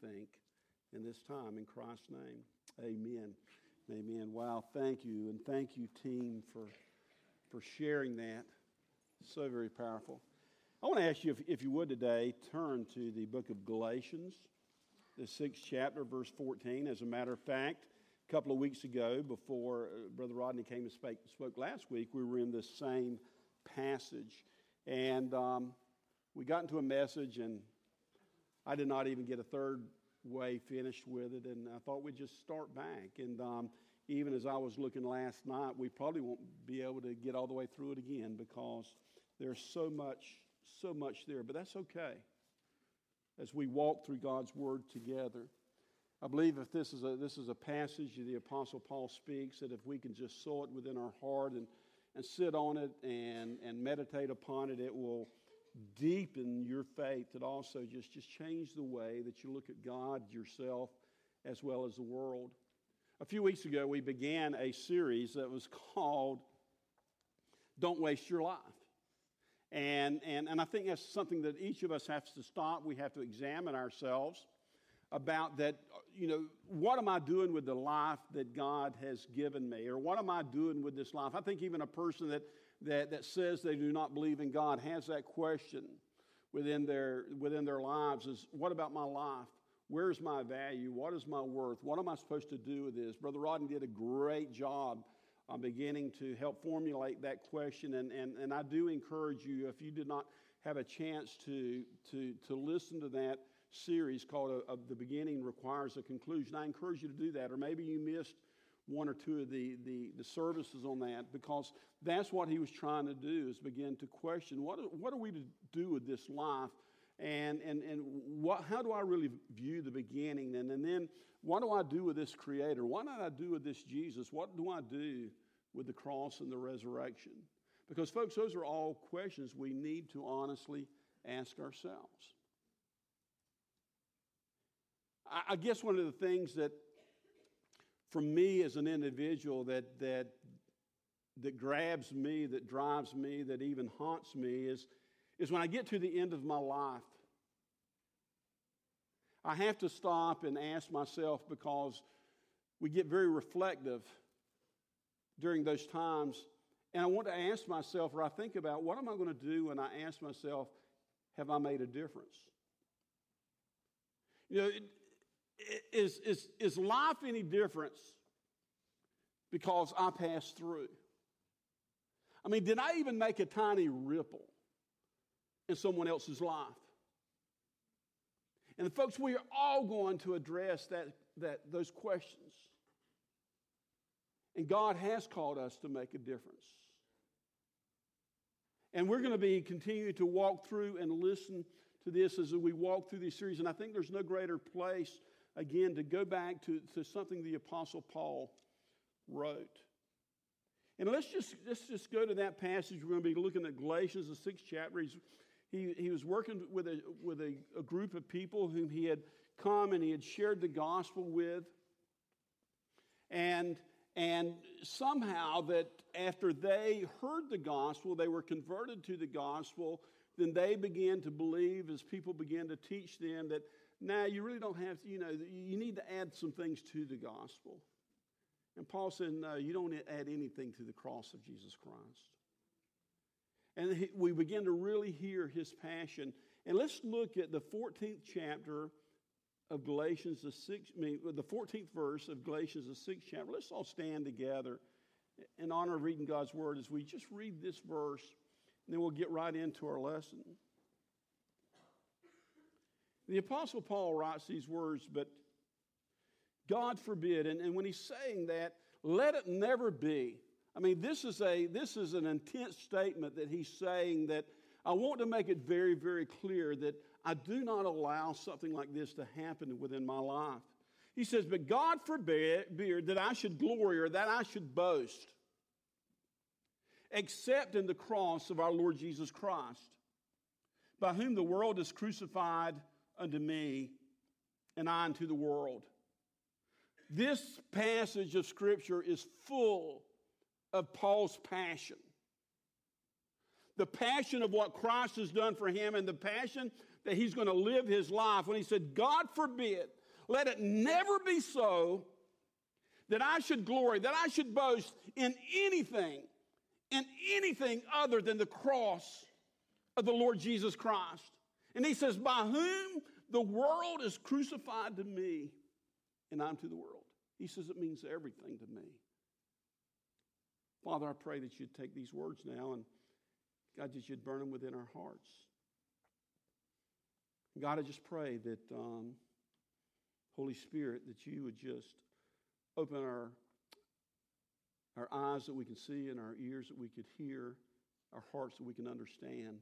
think in this time. In Christ's name, amen. Amen. Wow, thank you. And thank you, team, for, for sharing that. So very powerful. I want to ask you, if, if you would today, turn to the book of Galatians, the sixth chapter, verse 14. As a matter of fact, a couple of weeks ago, before uh, Brother Rodney came and spoke, spoke last week, we were in this same passage. And um, we got into a message, and I did not even get a third way finished with it, and I thought we'd just start back. And um, even as I was looking last night, we probably won't be able to get all the way through it again because there's so much, so much there. But that's okay as we walk through God's Word together. I believe if this is a, this is a passage the Apostle Paul speaks, that if we can just sow it within our heart and, and sit on it and, and meditate upon it, it will deepen your faith. It also just, just change the way that you look at God, yourself, as well as the world. A few weeks ago, we began a series that was called Don't Waste Your Life. And, and, and I think that's something that each of us has to stop. We have to examine ourselves about that, you know, what am I doing with the life that God has given me? Or what am I doing with this life? I think even a person that, that, that says they do not believe in God has that question within their, within their lives is what about my life? Where's my value? What is my worth? What am I supposed to do with this? Brother Rodney did a great job I'm beginning to help formulate that question. And, and, and I do encourage you, if you did not have a chance to, to, to listen to that series called a, uh, a, The Beginning Requires a Conclusion, I encourage you to do that. Or maybe you missed one or two of the, the, the, services on that because that's what he was trying to do is begin to question what, what are we to do with this life and, and, and what, how do I really view the beginning? And, and then what do I do with this Creator? What do I do with this Jesus? What do I do with the cross and the resurrection? Because, folks, those are all questions we need to honestly ask ourselves. I, I guess one of the things that, for me as an individual, that, that, that grabs me, that drives me, that even haunts me is is when I get to the end of my life, I have to stop and ask myself because we get very reflective during those times. And I want to ask myself, or I think about, what am I going to do when I ask myself, have I made a difference? You know, is, is, is life any difference because I passed through? I mean, did I even make a tiny ripple? in someone else's life. And folks, we are all going to address that, that, those questions. And God has called us to make a difference. And we're going to be continuing to walk through and listen to this as we walk through this series. And I think there's no greater place, again, to go back to, to something the Apostle Paul wrote. And let's just, let's just go to that passage. We're going to be looking at Galatians, the sixth chapter. He's, he, he was working with, a, with a, a group of people whom he had come and he had shared the gospel with. And, and somehow, that after they heard the gospel, they were converted to the gospel, then they began to believe as people began to teach them that now you really don't have to, you know, you need to add some things to the gospel. And Paul said, no, you don't add anything to the cross of Jesus Christ. And we begin to really hear his passion. And let's look at the 14th chapter of Galatians, the 6th, I mean, the 14th verse of Galatians, the 6th chapter. Let's all stand together in honor of reading God's word as we just read this verse, and then we'll get right into our lesson. The Apostle Paul writes these words, but God forbid, and, and when he's saying that, let it never be I mean, this is, a, this is an intense statement that he's saying that I want to make it very, very clear that I do not allow something like this to happen within my life. He says, But God forbid that I should glory or that I should boast, except in the cross of our Lord Jesus Christ, by whom the world is crucified unto me, and I unto the world. This passage of Scripture is full of Paul's passion. The passion of what Christ has done for him and the passion that he's going to live his life when he said, God forbid, let it never be so that I should glory, that I should boast in anything, in anything other than the cross of the Lord Jesus Christ. And he says, By whom the world is crucified to me, and I'm to the world. He says it means everything to me. Father, I pray that you'd take these words now and God, that you'd burn them within our hearts. God, I just pray that, um, Holy Spirit, that you would just open our, our eyes that we can see and our ears that we could hear, our hearts that we can understand.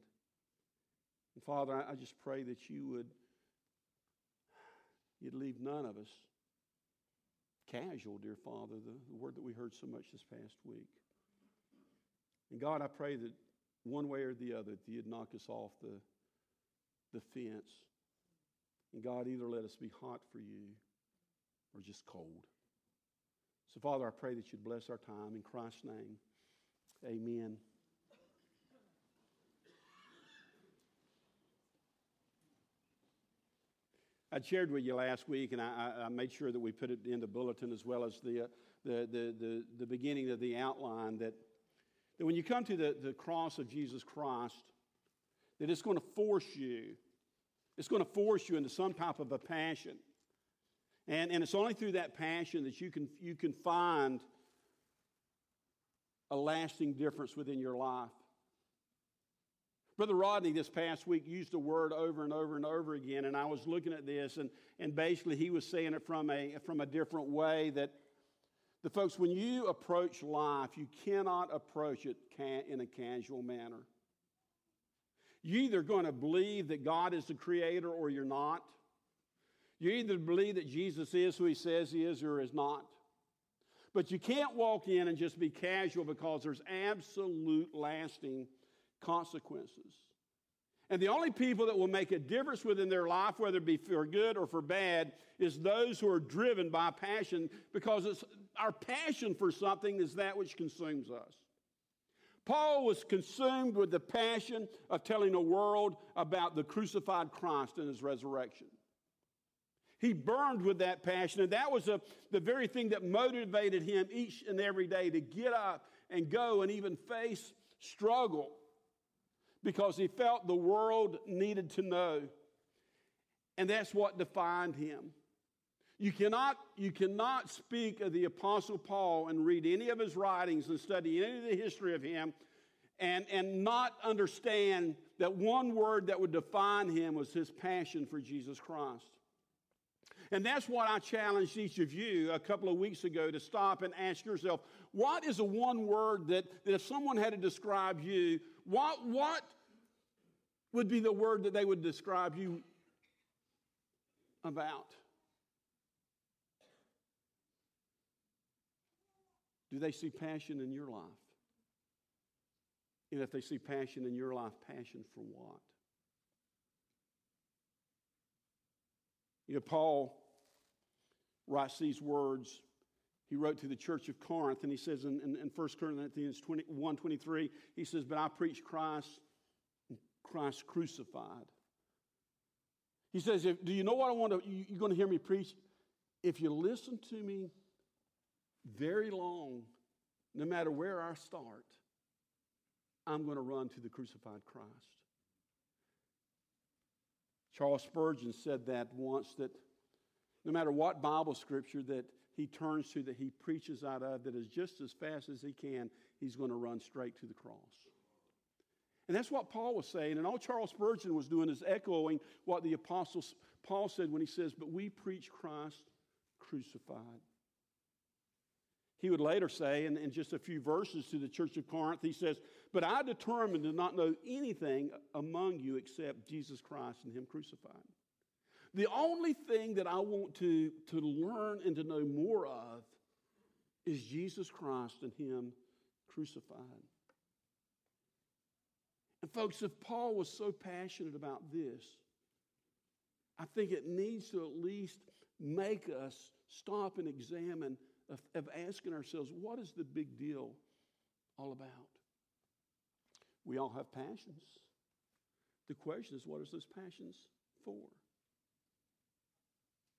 And Father, I, I just pray that you would you'd leave none of us casual, dear Father, the, the word that we heard so much this past week. And God, I pray that one way or the other, that you'd knock us off the, the fence. And God, either let us be hot for you or just cold. So, Father, I pray that you'd bless our time. In Christ's name, amen. I shared with you last week, and I, I, made sure that we put it in the bulletin as well as the, uh, the, the, the, the, beginning of the outline that, that when you come to the, the cross of Jesus Christ, that it's going to force you, it's going to force you into some type of a passion. And, and it's only through that passion that you can, you can find a lasting difference within your life. Brother Rodney this past week used the word over and over and over again, and I was looking at this, and, and basically he was saying it from a, from a different way that the folks, when you approach life, you cannot approach it in a casual manner. You're either going to believe that God is the creator or you're not. You either believe that Jesus is who he says he is or is not. But you can't walk in and just be casual because there's absolute lasting consequences. And the only people that will make a difference within their life, whether it be for good or for bad, is those who are driven by passion because our passion for something is that which consumes us. Paul was consumed with the passion of telling the world about the crucified Christ and his resurrection. He burned with that passion, and that was a, the very thing that motivated him each and every day to get up and go and even face struggle because he felt the world needed to know. And that's what defined him. You cannot, you cannot speak of the Apostle Paul and read any of his writings and study any of the history of him and, and not understand that one word that would define him was his passion for Jesus Christ. And that's what I challenged each of you a couple of weeks ago to stop and ask yourself what is the one word that, that if someone had to describe you, what, what would be the word that they would describe you about? Do they see passion in your life? And if they see passion in your life, passion for what? You know, Paul writes these words. He wrote to the church of Corinth, and he says in, in, in 1 Corinthians 20, 1 23, he says, But I preach Christ, Christ crucified. He says, if, Do you know what I want to, you, you're going to hear me preach? If you listen to me very long, no matter where I start, I'm going to run to the crucified Christ. Charles Spurgeon said that once that no matter what Bible scripture that he turns to, that he preaches out of, that is just as fast as he can, he's going to run straight to the cross. And that's what Paul was saying. And all Charles Spurgeon was doing is echoing what the Apostle Paul said when he says, But we preach Christ crucified. He would later say, in, in just a few verses to the church of Corinth, he says, But I determined to not know anything among you except Jesus Christ and Him crucified. The only thing that I want to, to learn and to know more of is Jesus Christ and Him crucified. And, folks, if Paul was so passionate about this, I think it needs to at least make us stop and examine of, of asking ourselves, what is the big deal all about? We all have passions. The question is, what is those passions for?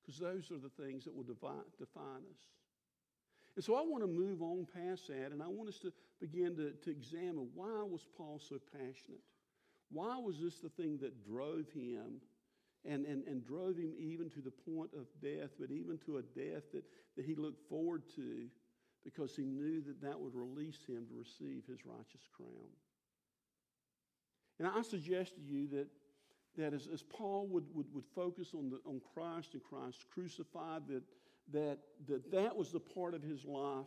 Because those are the things that will define, define us. And so I want to move on past that, and I want us to begin to, to examine why was Paul so passionate? Why was this the thing that drove him and, and, and drove him even to the point of death, but even to a death that, that he looked forward to because he knew that that would release him to receive his righteous crown? And I suggest to you that, that as, as Paul would, would, would focus on, the, on Christ and Christ crucified, that, that, that that was the part of his life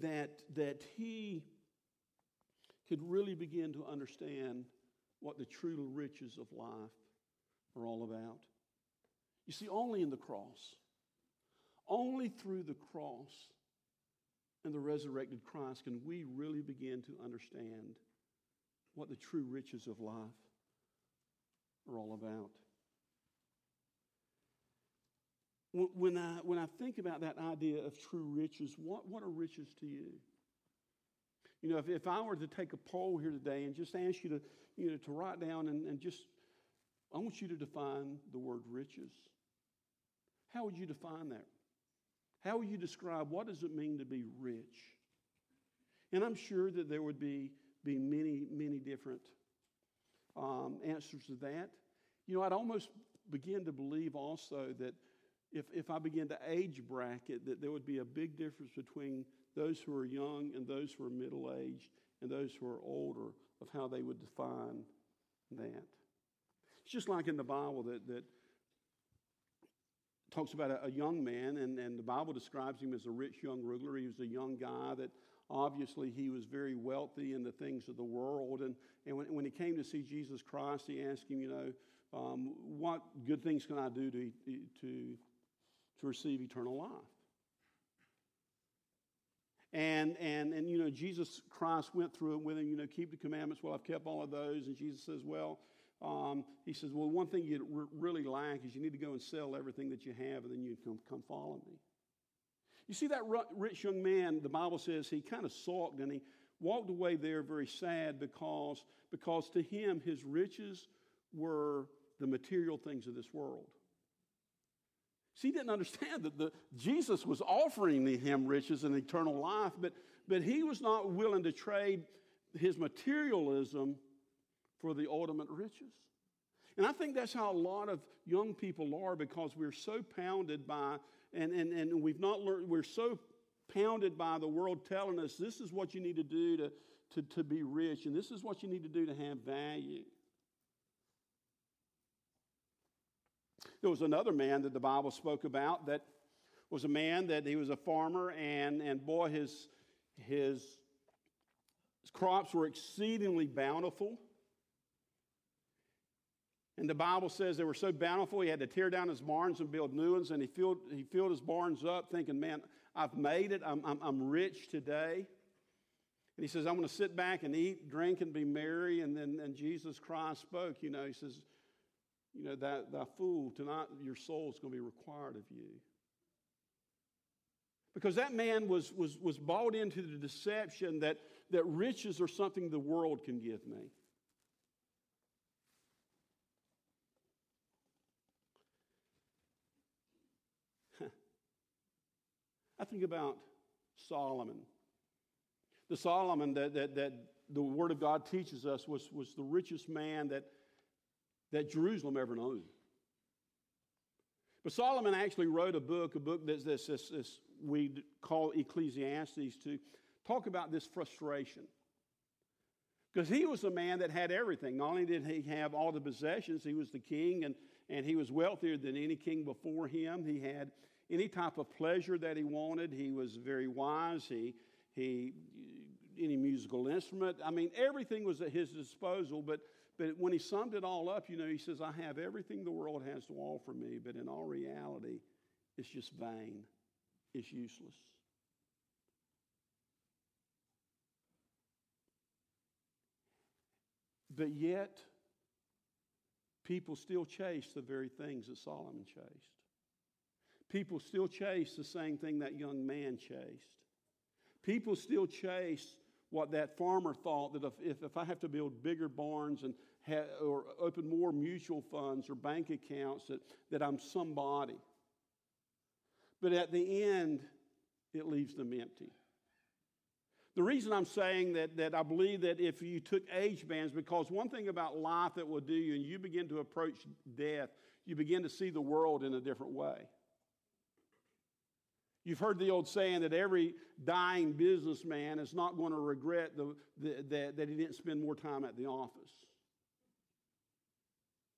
that, that he could really begin to understand what the true riches of life are all about. You see, only in the cross, only through the cross and the resurrected Christ can we really begin to understand what the true riches of life are all about. When I, when I think about that idea of true riches, what, what are riches to you? You know, if, if I were to take a poll here today and just ask you to, you know, to write down and, and just, I want you to define the word riches. How would you define that? How would you describe what does it mean to be rich? And I'm sure that there would be, be many, many different um, answers to that. You know, I'd almost begin to believe also that if, if I begin to age bracket, that there would be a big difference between those who are young and those who are middle aged and those who are older of how they would define that. It's just like in the Bible that, that talks about a, a young man, and, and the Bible describes him as a rich young ruler. He was a young guy that obviously he was very wealthy in the things of the world. And, and when, when he came to see Jesus Christ, he asked him, you know, um, what good things can I do to, to, to receive eternal life? And, and, and, you know, Jesus Christ went through it with him, you know, keep the commandments. Well, I've kept all of those. And Jesus says, well, um, he says, well, one thing you really lack is you need to go and sell everything that you have, and then you come, come follow me. You see, that rich young man, the Bible says he kind of sulked and he walked away there very sad because, because to him, his riches were the material things of this world. See, he didn't understand that the, Jesus was offering him riches and eternal life, but, but he was not willing to trade his materialism for the ultimate riches. And I think that's how a lot of young people are because we're so pounded by, and, and, and we've not learned, we're so pounded by the world telling us this is what you need to do to, to, to be rich, and this is what you need to do to have value. There was another man that the Bible spoke about that was a man that he was a farmer, and, and boy, his, his, his crops were exceedingly bountiful. And the Bible says they were so bountiful, he had to tear down his barns and build new ones. And he filled, he filled his barns up, thinking, man, I've made it. I'm, I'm, I'm rich today. And he says, I'm going to sit back and eat, drink, and be merry. And then and Jesus Christ spoke, you know, he says, you know, that, that fool, tonight your soul is going to be required of you. Because that man was, was, was bought into the deception that, that riches are something the world can give me. I think about Solomon. The Solomon that, that, that the Word of God teaches us was, was the richest man that that Jerusalem ever knew. But Solomon actually wrote a book, a book that this, this, this we call Ecclesiastes, to talk about this frustration. Because he was a man that had everything. Not only did he have all the possessions, he was the king, and, and he was wealthier than any king before him. He had any type of pleasure that he wanted. He was very wise. He, he any musical instrument. I mean, everything was at his disposal, but but when he summed it all up, you know, he says, I have everything the world has to offer me, but in all reality, it's just vain, it's useless. But yet, people still chase the very things that Solomon chased. People still chase the same thing that young man chased. People still chase what that farmer thought that if, if I have to build bigger barns and ha- or open more mutual funds or bank accounts, that, that I'm somebody. But at the end, it leaves them empty. The reason I'm saying that, that I believe that if you took age bands, because one thing about life that will do you, and you begin to approach death, you begin to see the world in a different way. You've heard the old saying that every dying businessman is not going to regret the, the, the, that he didn't spend more time at the office.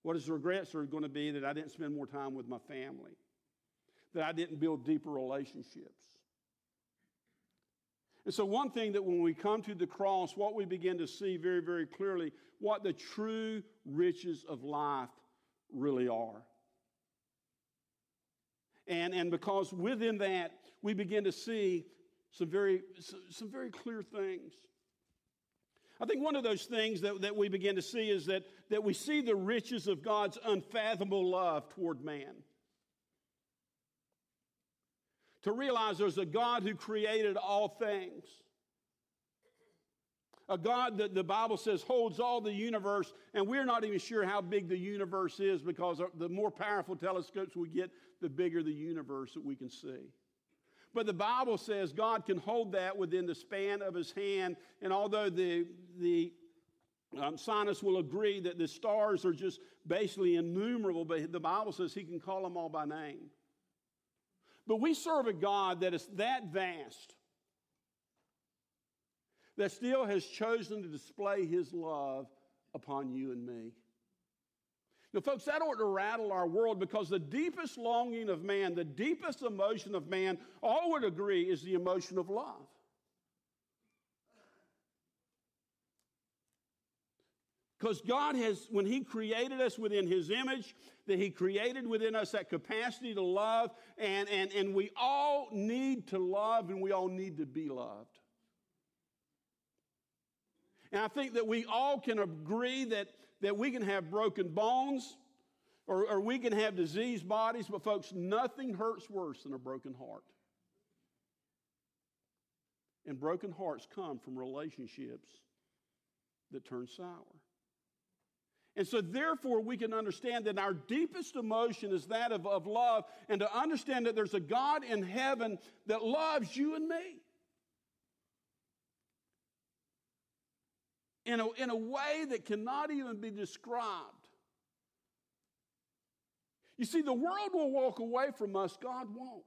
What his regrets are going to be that I didn't spend more time with my family, that I didn't build deeper relationships. And so, one thing that when we come to the cross, what we begin to see very, very clearly, what the true riches of life really are. And, and because within that, we begin to see some very, some very clear things. I think one of those things that, that we begin to see is that, that we see the riches of God's unfathomable love toward man. To realize there's a God who created all things a God that the Bible says holds all the universe, and we're not even sure how big the universe is because the more powerful telescopes we get, the bigger the universe that we can see. But the Bible says God can hold that within the span of his hand, and although the, the um, scientists will agree that the stars are just basically innumerable, but the Bible says he can call them all by name. But we serve a God that is that vast that still has chosen to display his love upon you and me. Now, folks, that ought to rattle our world because the deepest longing of man, the deepest emotion of man, all would agree is the emotion of love. Because God has, when He created us within His image, that He created within us that capacity to love, and, and, and we all need to love and we all need to be loved. And I think that we all can agree that, that we can have broken bones or, or we can have diseased bodies, but folks, nothing hurts worse than a broken heart. And broken hearts come from relationships that turn sour. And so, therefore, we can understand that our deepest emotion is that of, of love, and to understand that there's a God in heaven that loves you and me. In a, in a way that cannot even be described. You see, the world will walk away from us, God won't.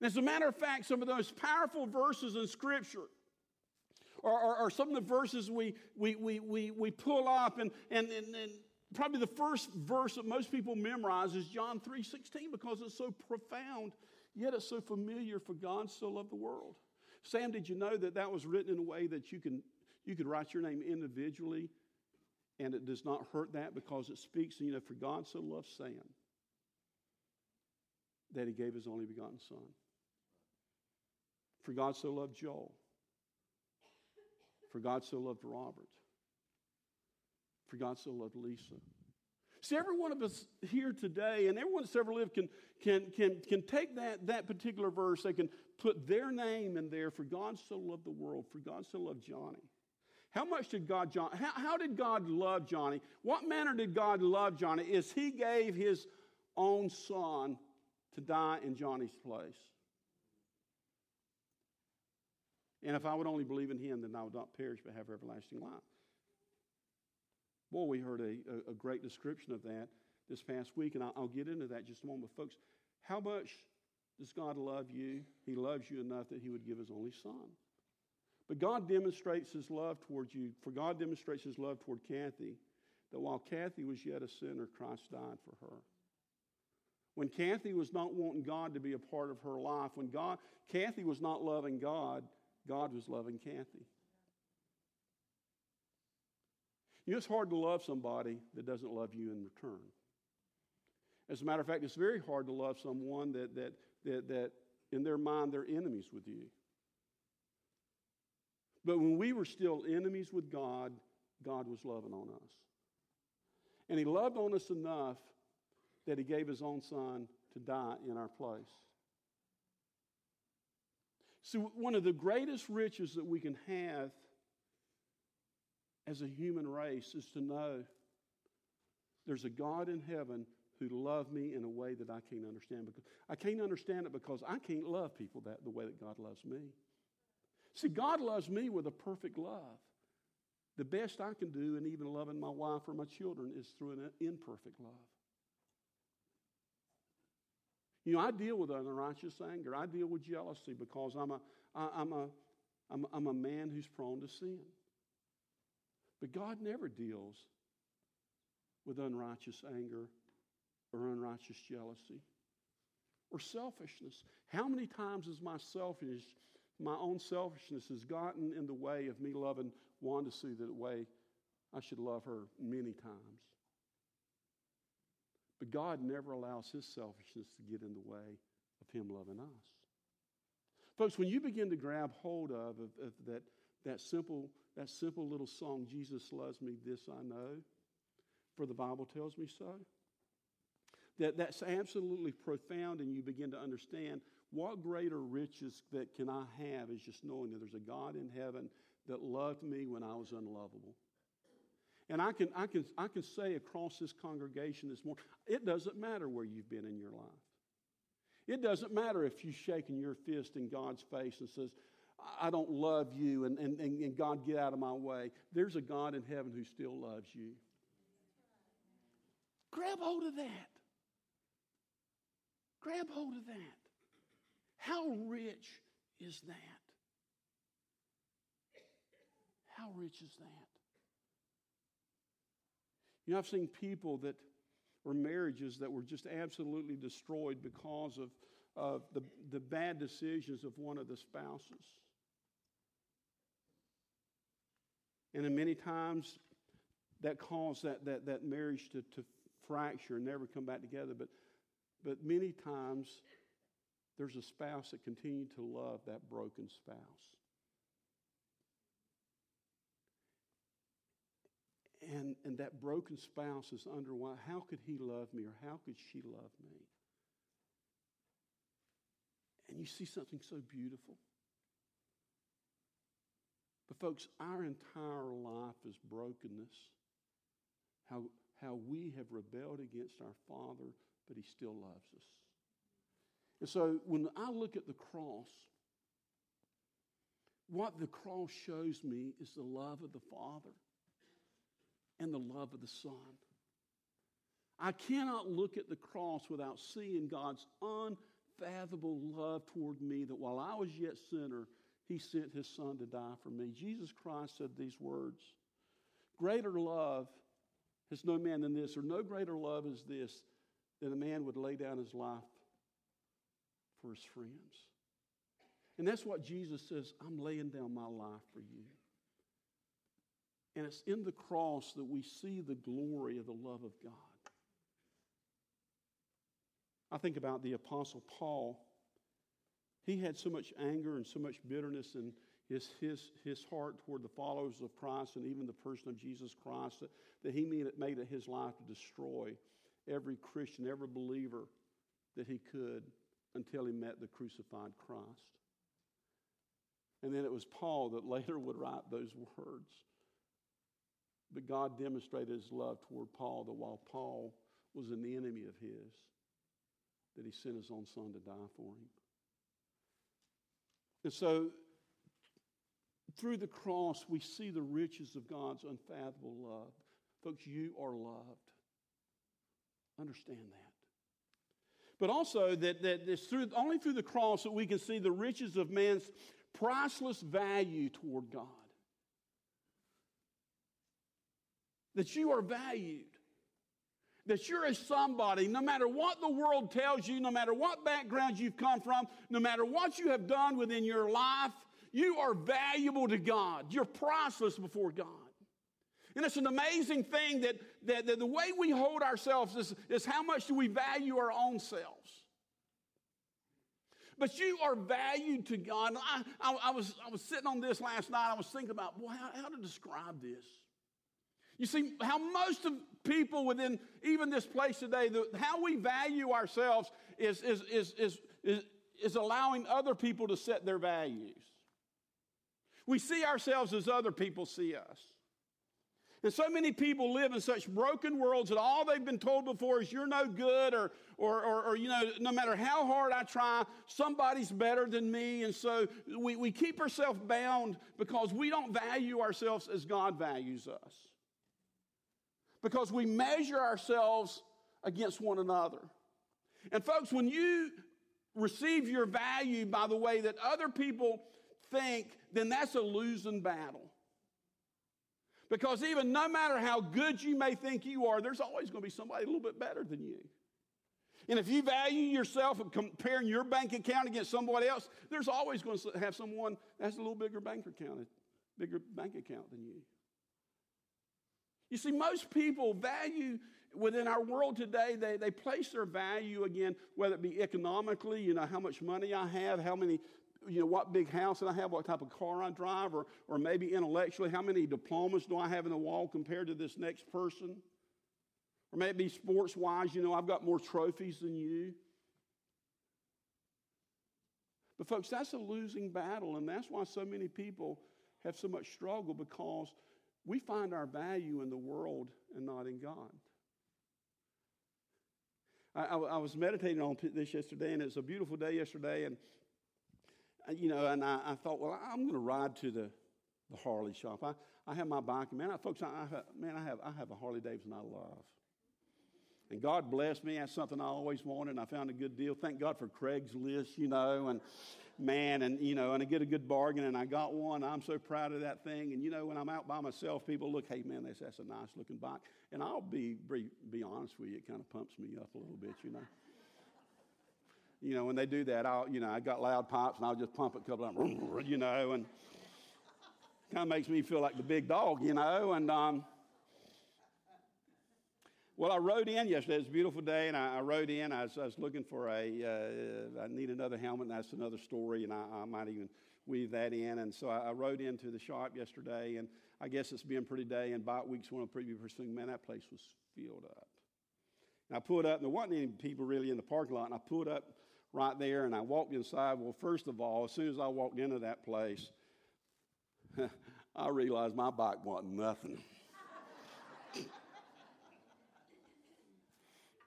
And as a matter of fact, some of those powerful verses in Scripture are, some of the verses we, we, we, we, we pull up, and, and, and, and probably the first verse that most people memorize is John 3.16 because it's so profound, yet it's so familiar for God so loved the world. Sam, did you know that that was written in a way that you can you could write your name individually, and it does not hurt that because it speaks, you know, for God so loved Sam that he gave his only begotten son. For God so loved Joel. For God so loved Robert. For God so loved Lisa. See, every one of us here today, and everyone that's ever lived, can, can, can, can take that, that particular verse, they can put their name in there. For God so loved the world. For God so loved Johnny. How much did God, John, how, how did God love Johnny? What manner did God love Johnny? Is he gave his own son to die in Johnny's place. And if I would only believe in him, then I would not perish but have everlasting life. Boy, we heard a, a, a great description of that this past week, and I'll, I'll get into that just a moment. Folks, how much does God love you? He loves you enough that he would give his only son. But God demonstrates his love towards you, for God demonstrates his love toward Kathy, that while Kathy was yet a sinner, Christ died for her. When Kathy was not wanting God to be a part of her life, when God, Kathy was not loving God, God was loving Kathy. You know, it's hard to love somebody that doesn't love you in return. As a matter of fact, it's very hard to love someone that, that, that, that in their mind, they're enemies with you. But when we were still enemies with God, God was loving on us. And He loved on us enough that He gave His own Son to die in our place. See, one of the greatest riches that we can have as a human race is to know there's a God in heaven who loved me in a way that I can't understand. Because I can't understand it because I can't love people that the way that God loves me. See, God loves me with a perfect love. The best I can do in even loving my wife or my children is through an imperfect love. You know, I deal with unrighteous anger. I deal with jealousy because I'm a, I, I'm a, I'm, I'm a man who's prone to sin. But God never deals with unrighteous anger or unrighteous jealousy or selfishness. How many times has my selfishness, my own selfishness, has gotten in the way of me loving Wanda Sue the way I should love her many times? But God never allows his selfishness to get in the way of him loving us. Folks, when you begin to grab hold of, of, of that, that, simple, that simple little song, Jesus loves me, this I know, for the Bible tells me so, that, that's absolutely profound, and you begin to understand what greater riches that can I have is just knowing that there's a God in heaven that loved me when I was unlovable. And I can, I, can, I can say across this congregation this morning, it doesn't matter where you've been in your life. It doesn't matter if you've shaken your fist in God's face and says, I don't love you, and, and, and God, get out of my way. There's a God in heaven who still loves you. Grab hold of that. Grab hold of that. How rich is that? How rich is that? You know, I've seen people that were marriages that were just absolutely destroyed because of, of the, the bad decisions of one of the spouses. And many times that caused that, that, that marriage to, to fracture and never come back together. But, but many times there's a spouse that continued to love that broken spouse. And, and that broken spouse is under why, how could he love me or how could she love me? And you see something so beautiful. But, folks, our entire life is brokenness. How, how we have rebelled against our Father, but He still loves us. And so, when I look at the cross, what the cross shows me is the love of the Father and the love of the Son. I cannot look at the cross without seeing God's unfathomable love toward me that while I was yet sinner, he sent his son to die for me. Jesus Christ said these words Greater love has no man than this, or no greater love is this, than a man would lay down his life for his friends. And that's what Jesus says I'm laying down my life for you. And it's in the cross that we see the glory of the love of God. I think about the Apostle Paul. He had so much anger and so much bitterness in his, his, his heart toward the followers of Christ and even the person of Jesus Christ that, that he made it, made it his life to destroy every Christian, every believer that he could until he met the crucified Christ. And then it was Paul that later would write those words but God demonstrated his love toward Paul that while Paul was an enemy of his, that he sent his own son to die for him. And so, through the cross, we see the riches of God's unfathomable love. Folks, you are loved. Understand that. But also that, that it's through, only through the cross that we can see the riches of man's priceless value toward God. that you are valued, that you're a somebody, no matter what the world tells you, no matter what background you've come from, no matter what you have done within your life, you are valuable to God. You're priceless before God. And it's an amazing thing that, that, that the way we hold ourselves is, is how much do we value our own selves. But you are valued to God. I, I, I, was, I was sitting on this last night. I was thinking about, boy, how, how to describe this. You see, how most of people within even this place today, the, how we value ourselves is, is, is, is, is, is allowing other people to set their values. We see ourselves as other people see us. And so many people live in such broken worlds that all they've been told before is you're no good, or, or, or, or, you know, no matter how hard I try, somebody's better than me. And so we, we keep ourselves bound because we don't value ourselves as God values us. Because we measure ourselves against one another. And folks, when you receive your value by the way that other people think, then that's a losing battle. Because even no matter how good you may think you are, there's always going to be somebody a little bit better than you. And if you value yourself and comparing your bank account against somebody else, there's always going to have someone that's a little bigger bank account, bigger bank account than you. You see, most people value within our world today, they, they place their value again, whether it be economically, you know, how much money I have, how many, you know, what big house that I have, what type of car I drive, or, or maybe intellectually, how many diplomas do I have in the wall compared to this next person? Or maybe sports wise, you know, I've got more trophies than you. But, folks, that's a losing battle, and that's why so many people have so much struggle because we find our value in the world and not in God. I, I, I was meditating on this yesterday, and it's a beautiful day yesterday, and you know, and I, I thought, well, I'm going to ride to the, the Harley shop. I, I have my bike, man, I, folks, I, I, man, I have, I have a Harley Davidson I love. And God blessed me. That's something I always wanted, and I found a good deal. Thank God for Craigslist, you know, and man, and you know, and I get a good bargain, and I got one. I'm so proud of that thing. And you know, when I'm out by myself, people look, hey man, that's, that's a nice looking bike. And I'll be, be be honest with you, it kind of pumps me up a little bit, you know. You know, when they do that, I'll, you know, I got loud pipes, and I'll just pump a couple of them, you know, and kind of makes me feel like the big dog, you know, and um, well, I rode in yesterday. It was a beautiful day, and I, I rode in. I was, I was, looking for a. Uh, I need another helmet, and that's another story, and I, I might even weave that in. And so I, rode into the shop yesterday, and I guess it's been a pretty day. And bike week's one of the preview first thing. Man, that place was filled up. And I pulled up, and there wasn't any people really in the parking lot. And I pulled up right there, and I walked inside. Well, first of all, as soon as I walked into that place, I realized my bike wasn't nothing.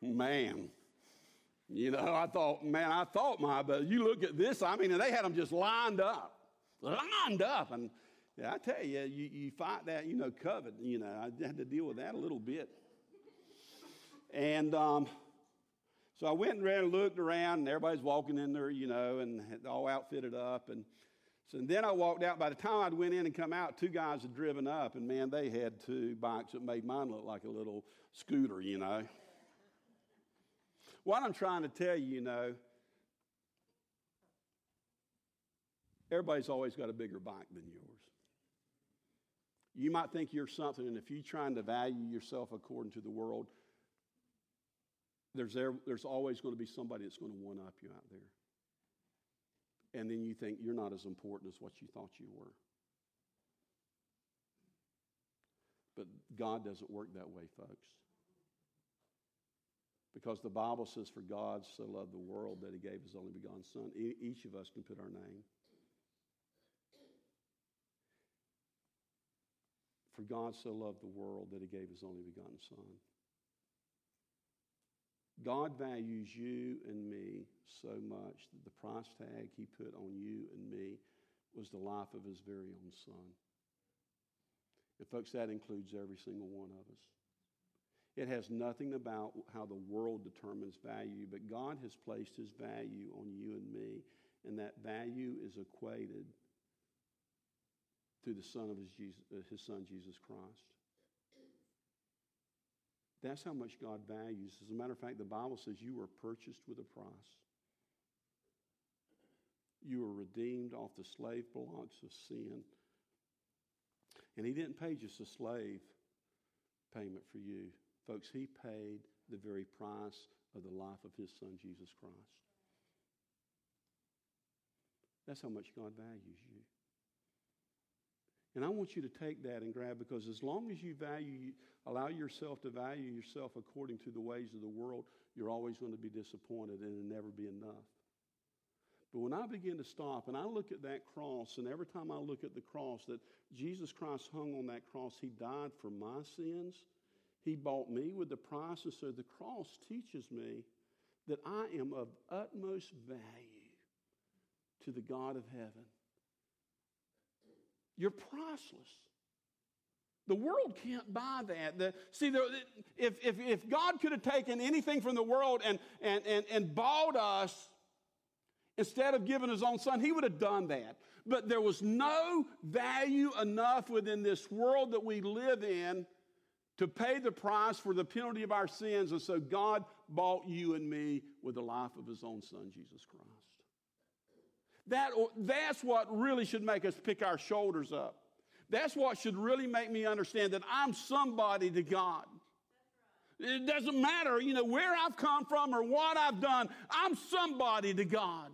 Man. You know, I thought, man, I thought my, but you look at this, I mean, they had them just lined up, lined up. And yeah, I tell you, you, you fight that, you know, covet, you know, I had to deal with that a little bit. And um, so I went and looked around, and everybody's walking in there, you know, and all outfitted up. And so and then I walked out. By the time I'd went in and come out, two guys had driven up, and man, they had two bikes that made mine look like a little scooter, you know. What I'm trying to tell you, you know, everybody's always got a bigger bike than yours. You might think you're something, and if you're trying to value yourself according to the world, there's, there, there's always going to be somebody that's going to one up you out there. And then you think you're not as important as what you thought you were. But God doesn't work that way, folks. Because the Bible says, For God so loved the world that he gave his only begotten Son. E- each of us can put our name. For God so loved the world that he gave his only begotten Son. God values you and me so much that the price tag he put on you and me was the life of his very own Son. And, folks, that includes every single one of us. It has nothing about how the world determines value, but God has placed his value on you and me, and that value is equated through the Son of his, Jesus, uh, his Son, Jesus Christ. That's how much God values. As a matter of fact, the Bible says you were purchased with a price. You were redeemed off the slave blocks of sin. And he didn't pay just a slave payment for you. Folks, he paid the very price of the life of his son, Jesus Christ. That's how much God values you. And I want you to take that and grab because as long as you value, allow yourself to value yourself according to the ways of the world, you're always going to be disappointed and it'll never be enough. But when I begin to stop and I look at that cross, and every time I look at the cross, that Jesus Christ hung on that cross, He died for my sins. He bought me with the price. And so the cross teaches me that I am of utmost value to the God of heaven. You're priceless. The world can't buy that. The, see, the, if, if, if God could have taken anything from the world and, and, and, and bought us instead of giving his own son, he would have done that. But there was no value enough within this world that we live in to pay the price for the penalty of our sins. And so God bought you and me with the life of his own son, Jesus Christ. That, that's what really should make us pick our shoulders up. That's what should really make me understand that I'm somebody to God. It doesn't matter, you know, where I've come from or what I've done. I'm somebody to God.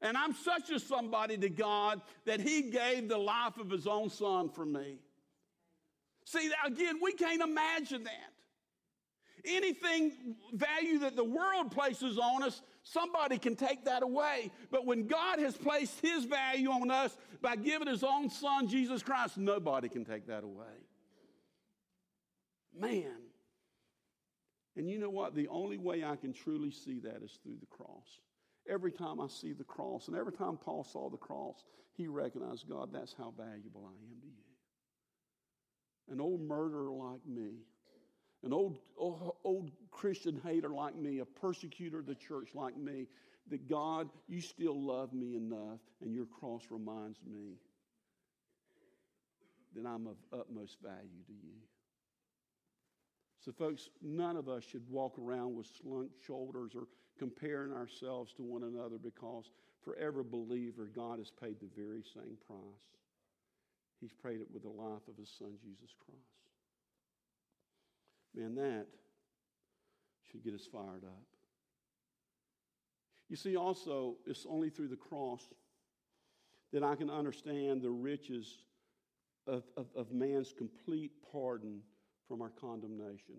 And I'm such a somebody to God that He gave the life of His own Son for me. See, again, we can't imagine that. Anything value that the world places on us, somebody can take that away. But when God has placed his value on us by giving his own son, Jesus Christ, nobody can take that away. Man. And you know what? The only way I can truly see that is through the cross. Every time I see the cross, and every time Paul saw the cross, he recognized, God, that's how valuable I am to you. An old murderer like me an old, old, Christian hater like me, a persecutor of the church like me, that God, you still love me enough, and your cross reminds me that I'm of utmost value to you. So, folks, none of us should walk around with slunk shoulders or comparing ourselves to one another because for every believer, God has paid the very same price. He's paid it with the life of His Son, Jesus Christ. Man, that should get us fired up. You see, also, it's only through the cross that I can understand the riches of, of, of man's complete pardon from our condemnation.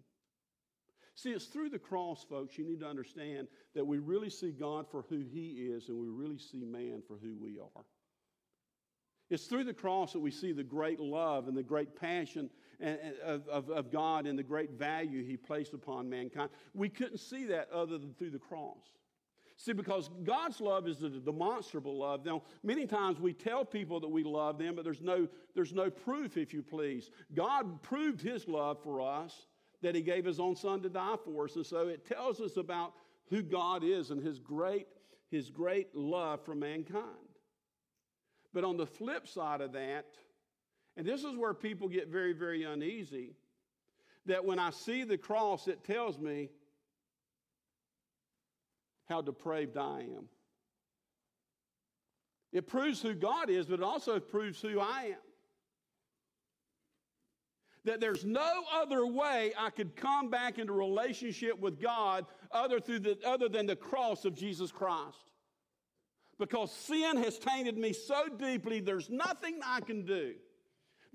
See, it's through the cross, folks, you need to understand that we really see God for who He is and we really see man for who we are. It's through the cross that we see the great love and the great passion of, of, of God and the great value He placed upon mankind. We couldn't see that other than through the cross. See, because God's love is a demonstrable love. Now, many times we tell people that we love them, but there's no, there's no proof, if you please. God proved His love for us that He gave His own Son to die for us. And so it tells us about who God is and His great, His great love for mankind. But on the flip side of that, and this is where people get very, very uneasy, that when I see the cross, it tells me how depraved I am. It proves who God is, but it also proves who I am. That there's no other way I could come back into relationship with God other, through the, other than the cross of Jesus Christ because sin has tainted me so deeply, there's nothing I can do.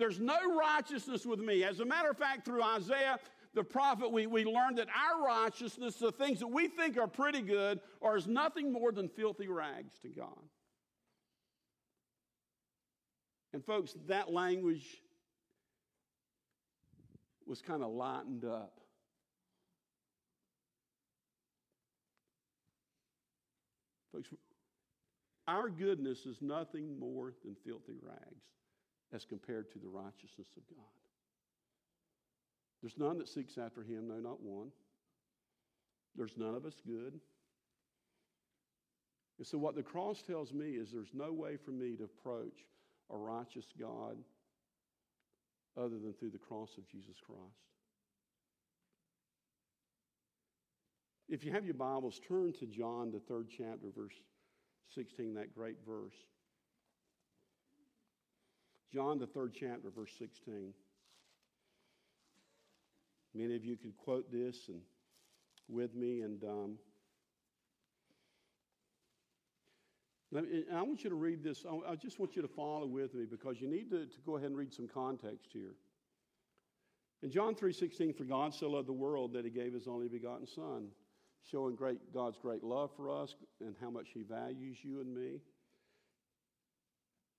There's no righteousness with me. As a matter of fact, through Isaiah, the prophet, we, we learned that our righteousness, the things that we think are pretty good, are as nothing more than filthy rags to God. And, folks, that language was kind of lightened up. Folks, our goodness is nothing more than filthy rags as compared to the righteousness of God. There's none that seeks after him, no, not one. There's none of us good. And so, what the cross tells me is there's no way for me to approach a righteous God other than through the cross of Jesus Christ. If you have your Bibles, turn to John, the third chapter, verse 16, that great verse. John, the third chapter, verse 16. Many of you could quote this and with me, and um, me, I want you to read this. I just want you to follow with me because you need to, to go ahead and read some context here. In John 3:16, for God so loved the world that he gave his only begotten Son, showing great, God's great love for us and how much He values you and me.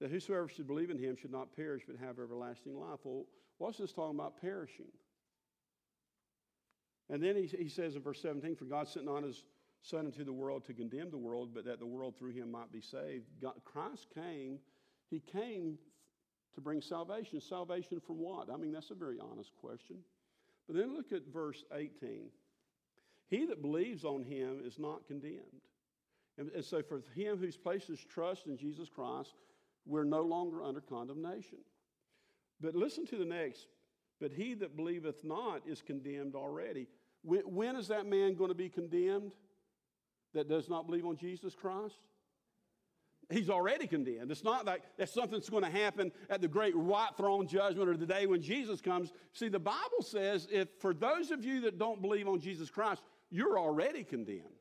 That whosoever should believe in Him should not perish but have everlasting life. Well, what's this talking about perishing? And then he, he says in verse 17, For God sent not his Son into the world to condemn the world, but that the world through him might be saved. God, Christ came, he came to bring salvation. Salvation from what? I mean, that's a very honest question. But then look at verse 18. He that believes on him is not condemned. And, and so for him who's placed his trust in Jesus Christ, we're no longer under condemnation. But listen to the next. But he that believeth not is condemned already. when, when is that man going to be condemned that does not believe on Jesus Christ? He's already condemned. It's not like that's something that's going to happen at the great white throne judgment or the day when Jesus comes. See, the Bible says if for those of you that don't believe on Jesus Christ, you're already condemned.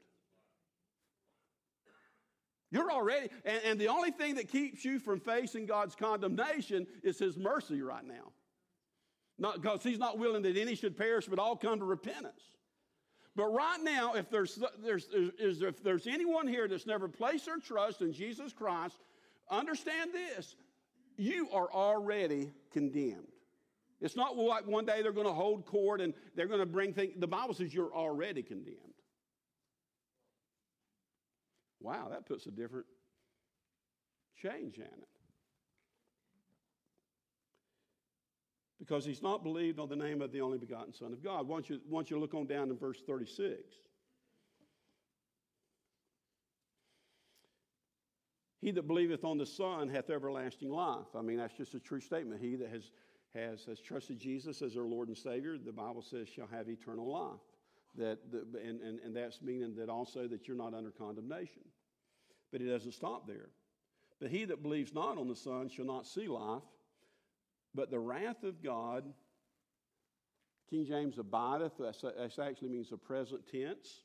You're already, and, and the only thing that keeps you from facing God's condemnation is His mercy right now. Because He's not willing that any should perish, but all come to repentance. But right now, if there's, there's, is, if there's anyone here that's never placed their trust in Jesus Christ, understand this you are already condemned. It's not like one day they're going to hold court and they're going to bring things. The Bible says you're already condemned. Wow, that puts a different change in it. Because he's not believed on the name of the only begotten Son of God. Once you, once you look on down to verse 36. He that believeth on the Son hath everlasting life. I mean, that's just a true statement. He that has, has, has trusted Jesus as their Lord and Savior, the Bible says, shall have eternal life. That, the, and, and, and that's meaning that also that you're not under condemnation. But it doesn't stop there. But he that believes not on the Son shall not see life, but the wrath of God. King James abideth, that actually means the present tense.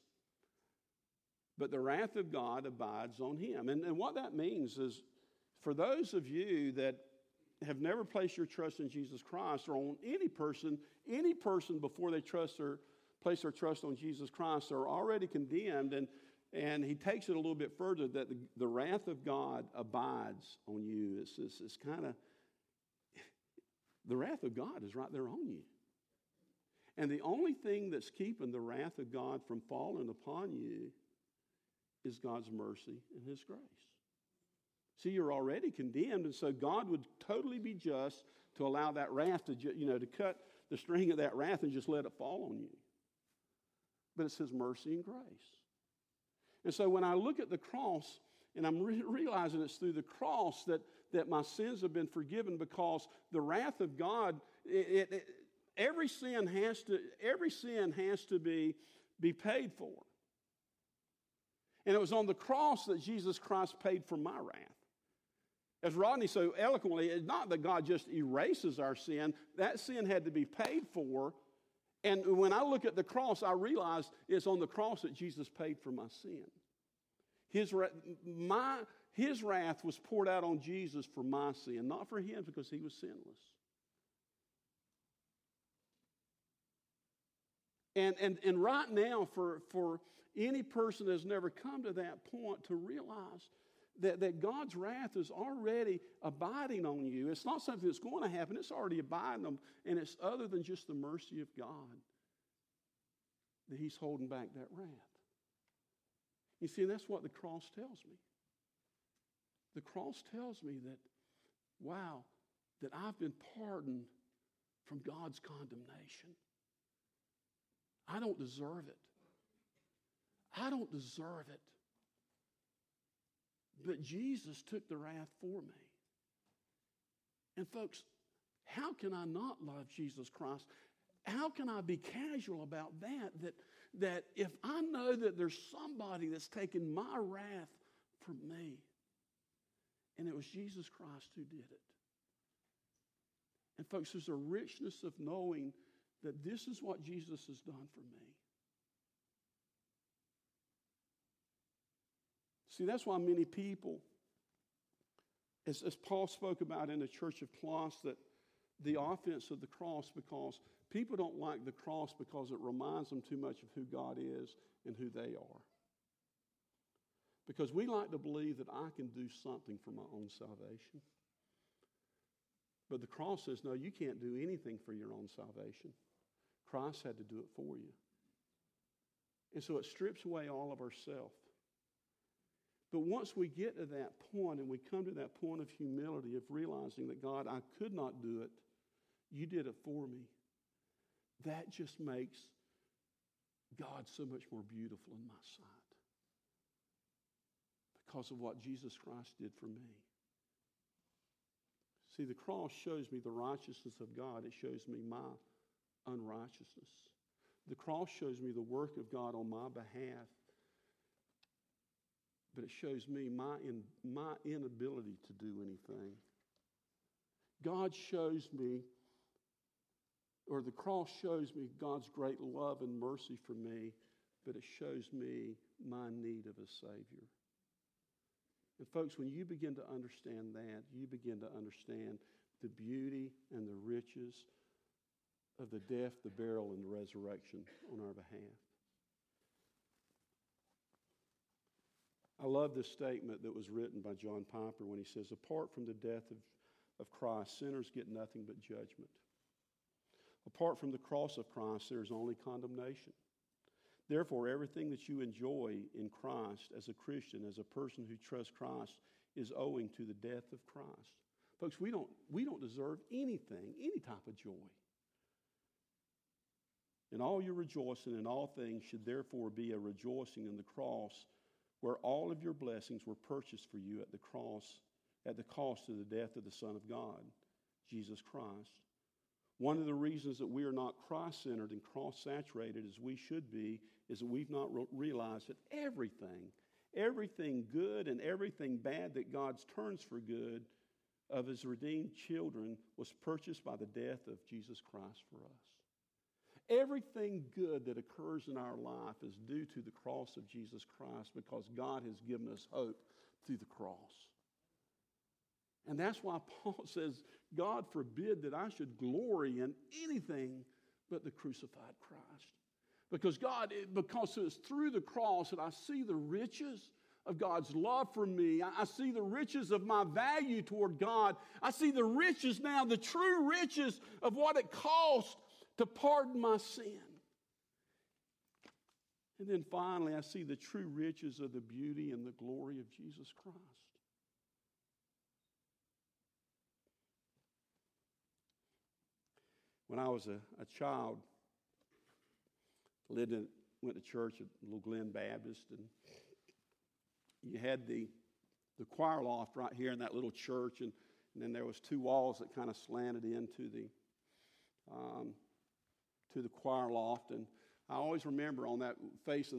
But the wrath of God abides on him. And, and what that means is for those of you that have never placed your trust in Jesus Christ or on any person, any person before they trust or place their trust on Jesus Christ are already condemned. And, and he takes it a little bit further that the, the wrath of God abides on you. It's, it's, it's kind of, the wrath of God is right there on you. And the only thing that's keeping the wrath of God from falling upon you is God's mercy and His grace. See, you're already condemned, and so God would totally be just to allow that wrath to, you know, to cut the string of that wrath and just let it fall on you. But it's His mercy and grace. And so when I look at the cross, and I'm re- realizing it's through the cross that, that my sins have been forgiven because the wrath of God, it, it, every sin has to, every sin has to be, be paid for. And it was on the cross that Jesus Christ paid for my wrath. As Rodney so eloquently, it's not that God just erases our sin, that sin had to be paid for. And when I look at the cross, I realize it's on the cross that Jesus paid for my sin. His, my, his wrath was poured out on Jesus for my sin, not for him because he was sinless. And, and, and right now, for, for any person that's never come to that point to realize that, that God's wrath is already abiding on you. It's not something that's going to happen, it's already abiding on and it's other than just the mercy of God that He's holding back that wrath. You see, that's what the cross tells me. The cross tells me that, wow, that I've been pardoned from God's condemnation. I don't deserve it. I don't deserve it. But Jesus took the wrath for me. And, folks, how can I not love Jesus Christ? How can I be casual about that? That, that if I know that there's somebody that's taken my wrath for me, and it was Jesus Christ who did it. And, folks, there's a richness of knowing that this is what Jesus has done for me. See, that's why many people, as, as Paul spoke about in the church of Colossus, that, the offense of the cross because people don't like the cross because it reminds them too much of who God is and who they are. Because we like to believe that I can do something for my own salvation. But the cross says, no, you can't do anything for your own salvation. Christ had to do it for you. And so it strips away all of ourself. But once we get to that point and we come to that point of humility, of realizing that God, I could not do it, you did it for me, that just makes God so much more beautiful in my sight because of what Jesus Christ did for me. See, the cross shows me the righteousness of God, it shows me my unrighteousness. The cross shows me the work of God on my behalf, but it shows me my, in, my inability to do anything. God shows me, or the cross shows me God's great love and mercy for me, but it shows me my need of a Savior. And, folks, when you begin to understand that, you begin to understand the beauty and the riches of the death, the burial, and the resurrection on our behalf. I love this statement that was written by John Piper when he says, Apart from the death of, of Christ, sinners get nothing but judgment. Apart from the cross of Christ, there is only condemnation. Therefore, everything that you enjoy in Christ as a Christian, as a person who trusts Christ, is owing to the death of Christ. Folks, we don't, we don't deserve anything, any type of joy. And all your rejoicing in all things should therefore be a rejoicing in the cross, where all of your blessings were purchased for you at the cross, at the cost of the death of the Son of God, Jesus Christ. One of the reasons that we are not cross centered and cross saturated as we should be is that we've not realized that everything, everything good and everything bad that God turns for good of his redeemed children was purchased by the death of Jesus Christ for us. Everything good that occurs in our life is due to the cross of Jesus Christ because God has given us hope through the cross. And that's why Paul says, God forbid that I should glory in anything but the crucified Christ. Because God, because it's through the cross that I see the riches of God's love for me. I see the riches of my value toward God. I see the riches now, the true riches of what it cost to pardon my sin. And then finally, I see the true riches of the beauty and the glory of Jesus Christ. When I was a, a child, lived in, went to church at Little Glen Baptist, and you had the, the choir loft right here in that little church, and, and then there was two walls that kind of slanted into the um, to the choir loft, and I always remember on that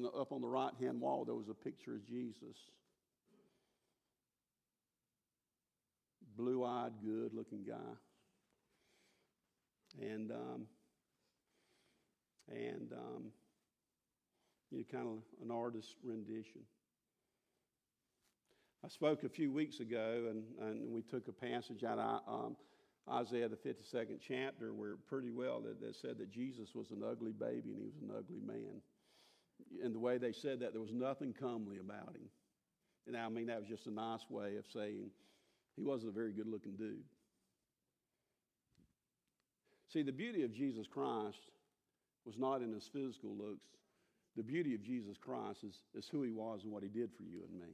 the, up on the right hand wall there was a picture of Jesus, blue eyed, good looking guy, and um, and um, you know, kind of an artist's rendition. I spoke a few weeks ago, and, and we took a passage out of um, Isaiah, the 52nd chapter, where pretty well that, that said that Jesus was an ugly baby and he was an ugly man. And the way they said that, there was nothing comely about him. And I mean, that was just a nice way of saying he wasn't a very good looking dude. See, the beauty of Jesus Christ was not in his physical looks. The beauty of Jesus Christ is, is who he was and what he did for you and me.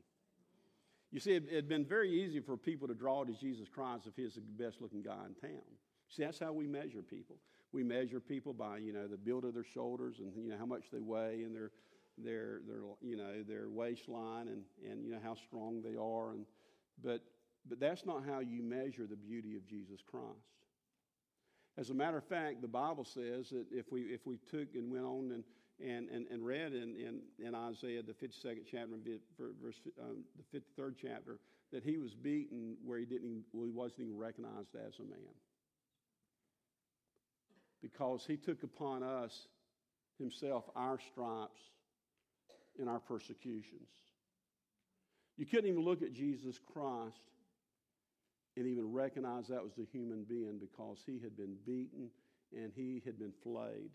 You see, it had been very easy for people to draw to Jesus Christ if he's the best looking guy in town. See, that's how we measure people. We measure people by, you know, the build of their shoulders and, you know, how much they weigh and their, their, their you know, their waistline and, and, you know, how strong they are. And, but, but that's not how you measure the beauty of Jesus Christ. As a matter of fact, the Bible says that if we, if we took and went on and, and, and, and read in, in, in Isaiah, the 52nd chapter, verse, um, the 53rd chapter, that he was beaten where he, didn't even, well, he wasn't even recognized as a man. Because he took upon us himself our stripes and our persecutions. You couldn't even look at Jesus Christ and even recognize that was a human being because he had been beaten and he had been flayed.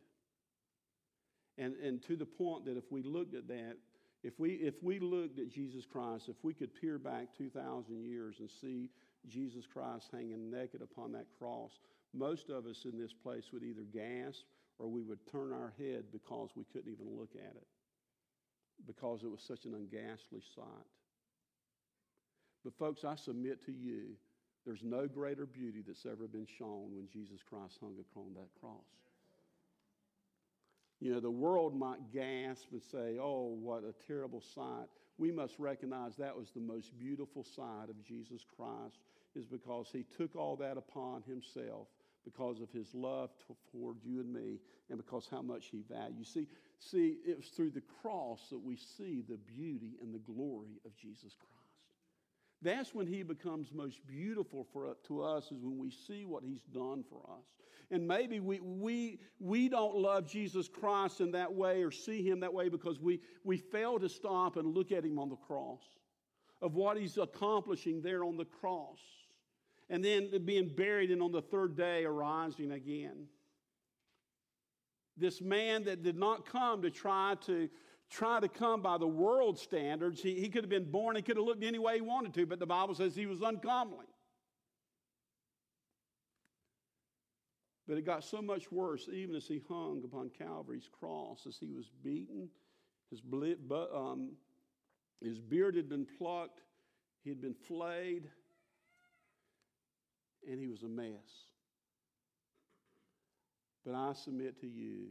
And, and to the point that if we looked at that, if we, if we looked at Jesus Christ, if we could peer back 2,000 years and see Jesus Christ hanging naked upon that cross, most of us in this place would either gasp or we would turn our head because we couldn't even look at it, because it was such an unghastly sight. But, folks, I submit to you, there's no greater beauty that's ever been shown when Jesus Christ hung upon that cross. You know, the world might gasp and say, oh, what a terrible sight. We must recognize that was the most beautiful sight of Jesus Christ, is because he took all that upon himself because of his love toward you and me and because how much he valued. See, see, it was through the cross that we see the beauty and the glory of Jesus Christ. That's when he becomes most beautiful for, to us, is when we see what he's done for us. And maybe we, we, we don't love Jesus Christ in that way or see him that way because we, we fail to stop and look at him on the cross, of what he's accomplishing there on the cross, and then being buried and on the third day arising again. This man that did not come to try to try to come by the world standards. He, he could have been born, he could have looked any way he wanted to, but the Bible says he was uncomely. But it got so much worse, even as he hung upon Calvary's cross, as he was beaten, his, um, his beard had been plucked, he had been flayed, and he was a mess. But I submit to you,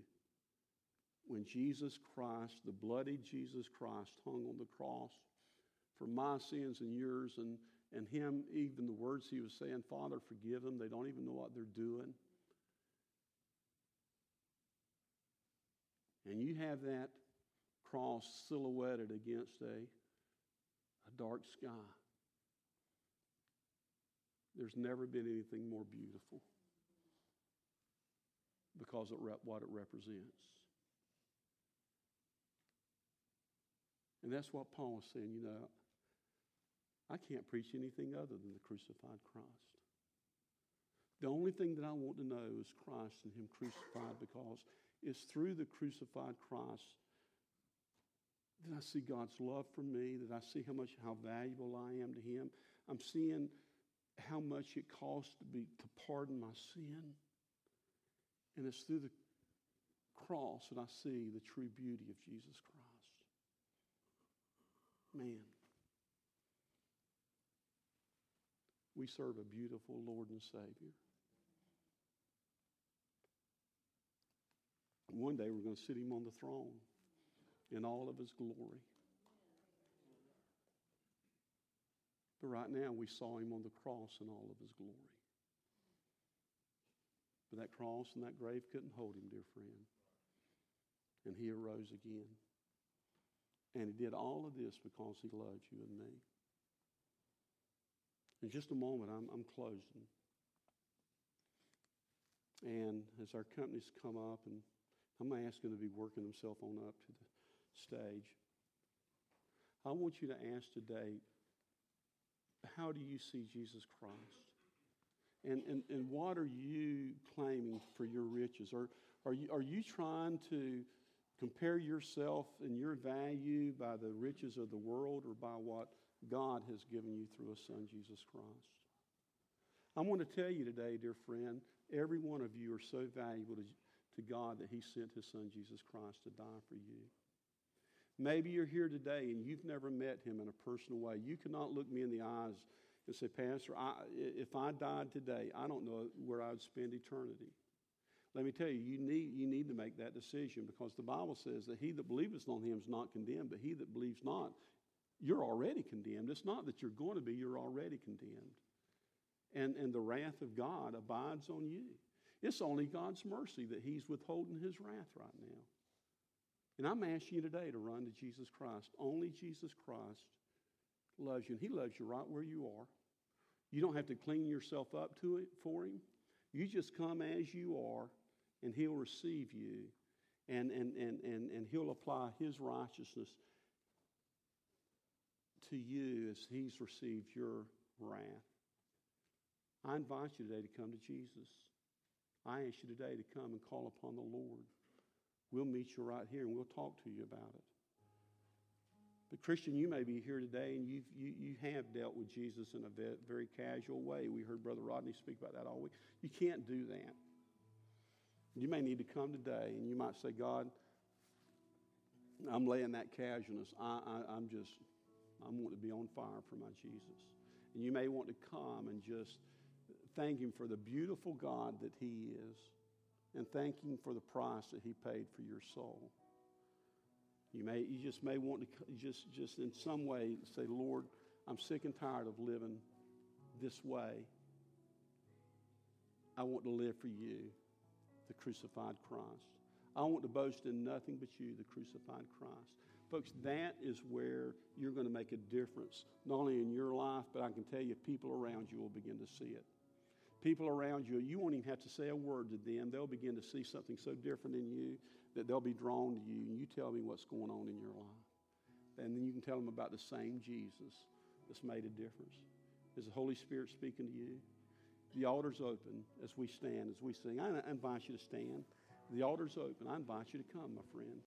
when Jesus Christ, the bloody Jesus Christ, hung on the cross for my sins and yours, and, and him, even the words he was saying, Father, forgive them. They don't even know what they're doing. And you have that cross silhouetted against a, a dark sky, there's never been anything more beautiful because of what it represents. And that's what Paul was saying, you know, I can't preach anything other than the crucified Christ. The only thing that I want to know is Christ and Him crucified because it's through the crucified Christ that I see God's love for me, that I see how much how valuable I am to Him. I'm seeing how much it costs to be to pardon my sin. And it's through the cross that I see the true beauty of Jesus Christ. Man. We serve a beautiful Lord and Savior. One day we're going to sit him on the throne in all of his glory. But right now we saw him on the cross in all of his glory. But that cross and that grave couldn't hold him, dear friend. And he arose again. And he did all of this because he loved you and me. In just a moment, I'm, I'm closing. And as our companies come up and I'm asking to be working himself on up to the stage. I want you to ask today, how do you see Jesus Christ? And, and, and what are you claiming for your riches? Are, are, you, are you trying to compare yourself and your value by the riches of the world or by what God has given you through His Son, Jesus Christ? I want to tell you today, dear friend, every one of you are so valuable to to God that He sent His Son, Jesus Christ, to die for you. Maybe you're here today and you've never met Him in a personal way. You cannot look me in the eyes and say, Pastor, I, if I died today, I don't know where I would spend eternity. Let me tell you, you need, you need to make that decision because the Bible says that he that believeth on him is not condemned, but he that believes not, you're already condemned. It's not that you're going to be, you're already condemned. And, and the wrath of God abides on you. It's only God's mercy that He's withholding His wrath right now. And I'm asking you today to run to Jesus Christ. Only Jesus Christ loves you, and He loves you right where you are. You don't have to clean yourself up to it for Him. You just come as you are, and He'll receive you, and, and, and, and, and He'll apply His righteousness to you as He's received your wrath. I invite you today to come to Jesus. I ask you today to come and call upon the Lord. We'll meet you right here and we'll talk to you about it. But, Christian, you may be here today and you've, you, you have dealt with Jesus in a very casual way. We heard Brother Rodney speak about that all week. You can't do that. You may need to come today and you might say, God, I'm laying that casualness. I, I, I'm just, I want to be on fire for my Jesus. And you may want to come and just thank Him for the beautiful God that He is and thank Him for the price that He paid for your soul. You may, you just may want to just, just in some way say, Lord, I'm sick and tired of living this way. I want to live for you, the crucified Christ. I want to boast in nothing but you, the crucified Christ. Folks, that is where you're going to make a difference, not only in your life, but I can tell you, people around you will begin to see it. People around you, you won't even have to say a word to them. They'll begin to see something so different in you that they'll be drawn to you, and you tell me what's going on in your life. And then you can tell them about the same Jesus that's made a difference. Is the Holy Spirit speaking to you? The altar's open as we stand, as we sing. I invite you to stand. The altar's open. I invite you to come, my friend.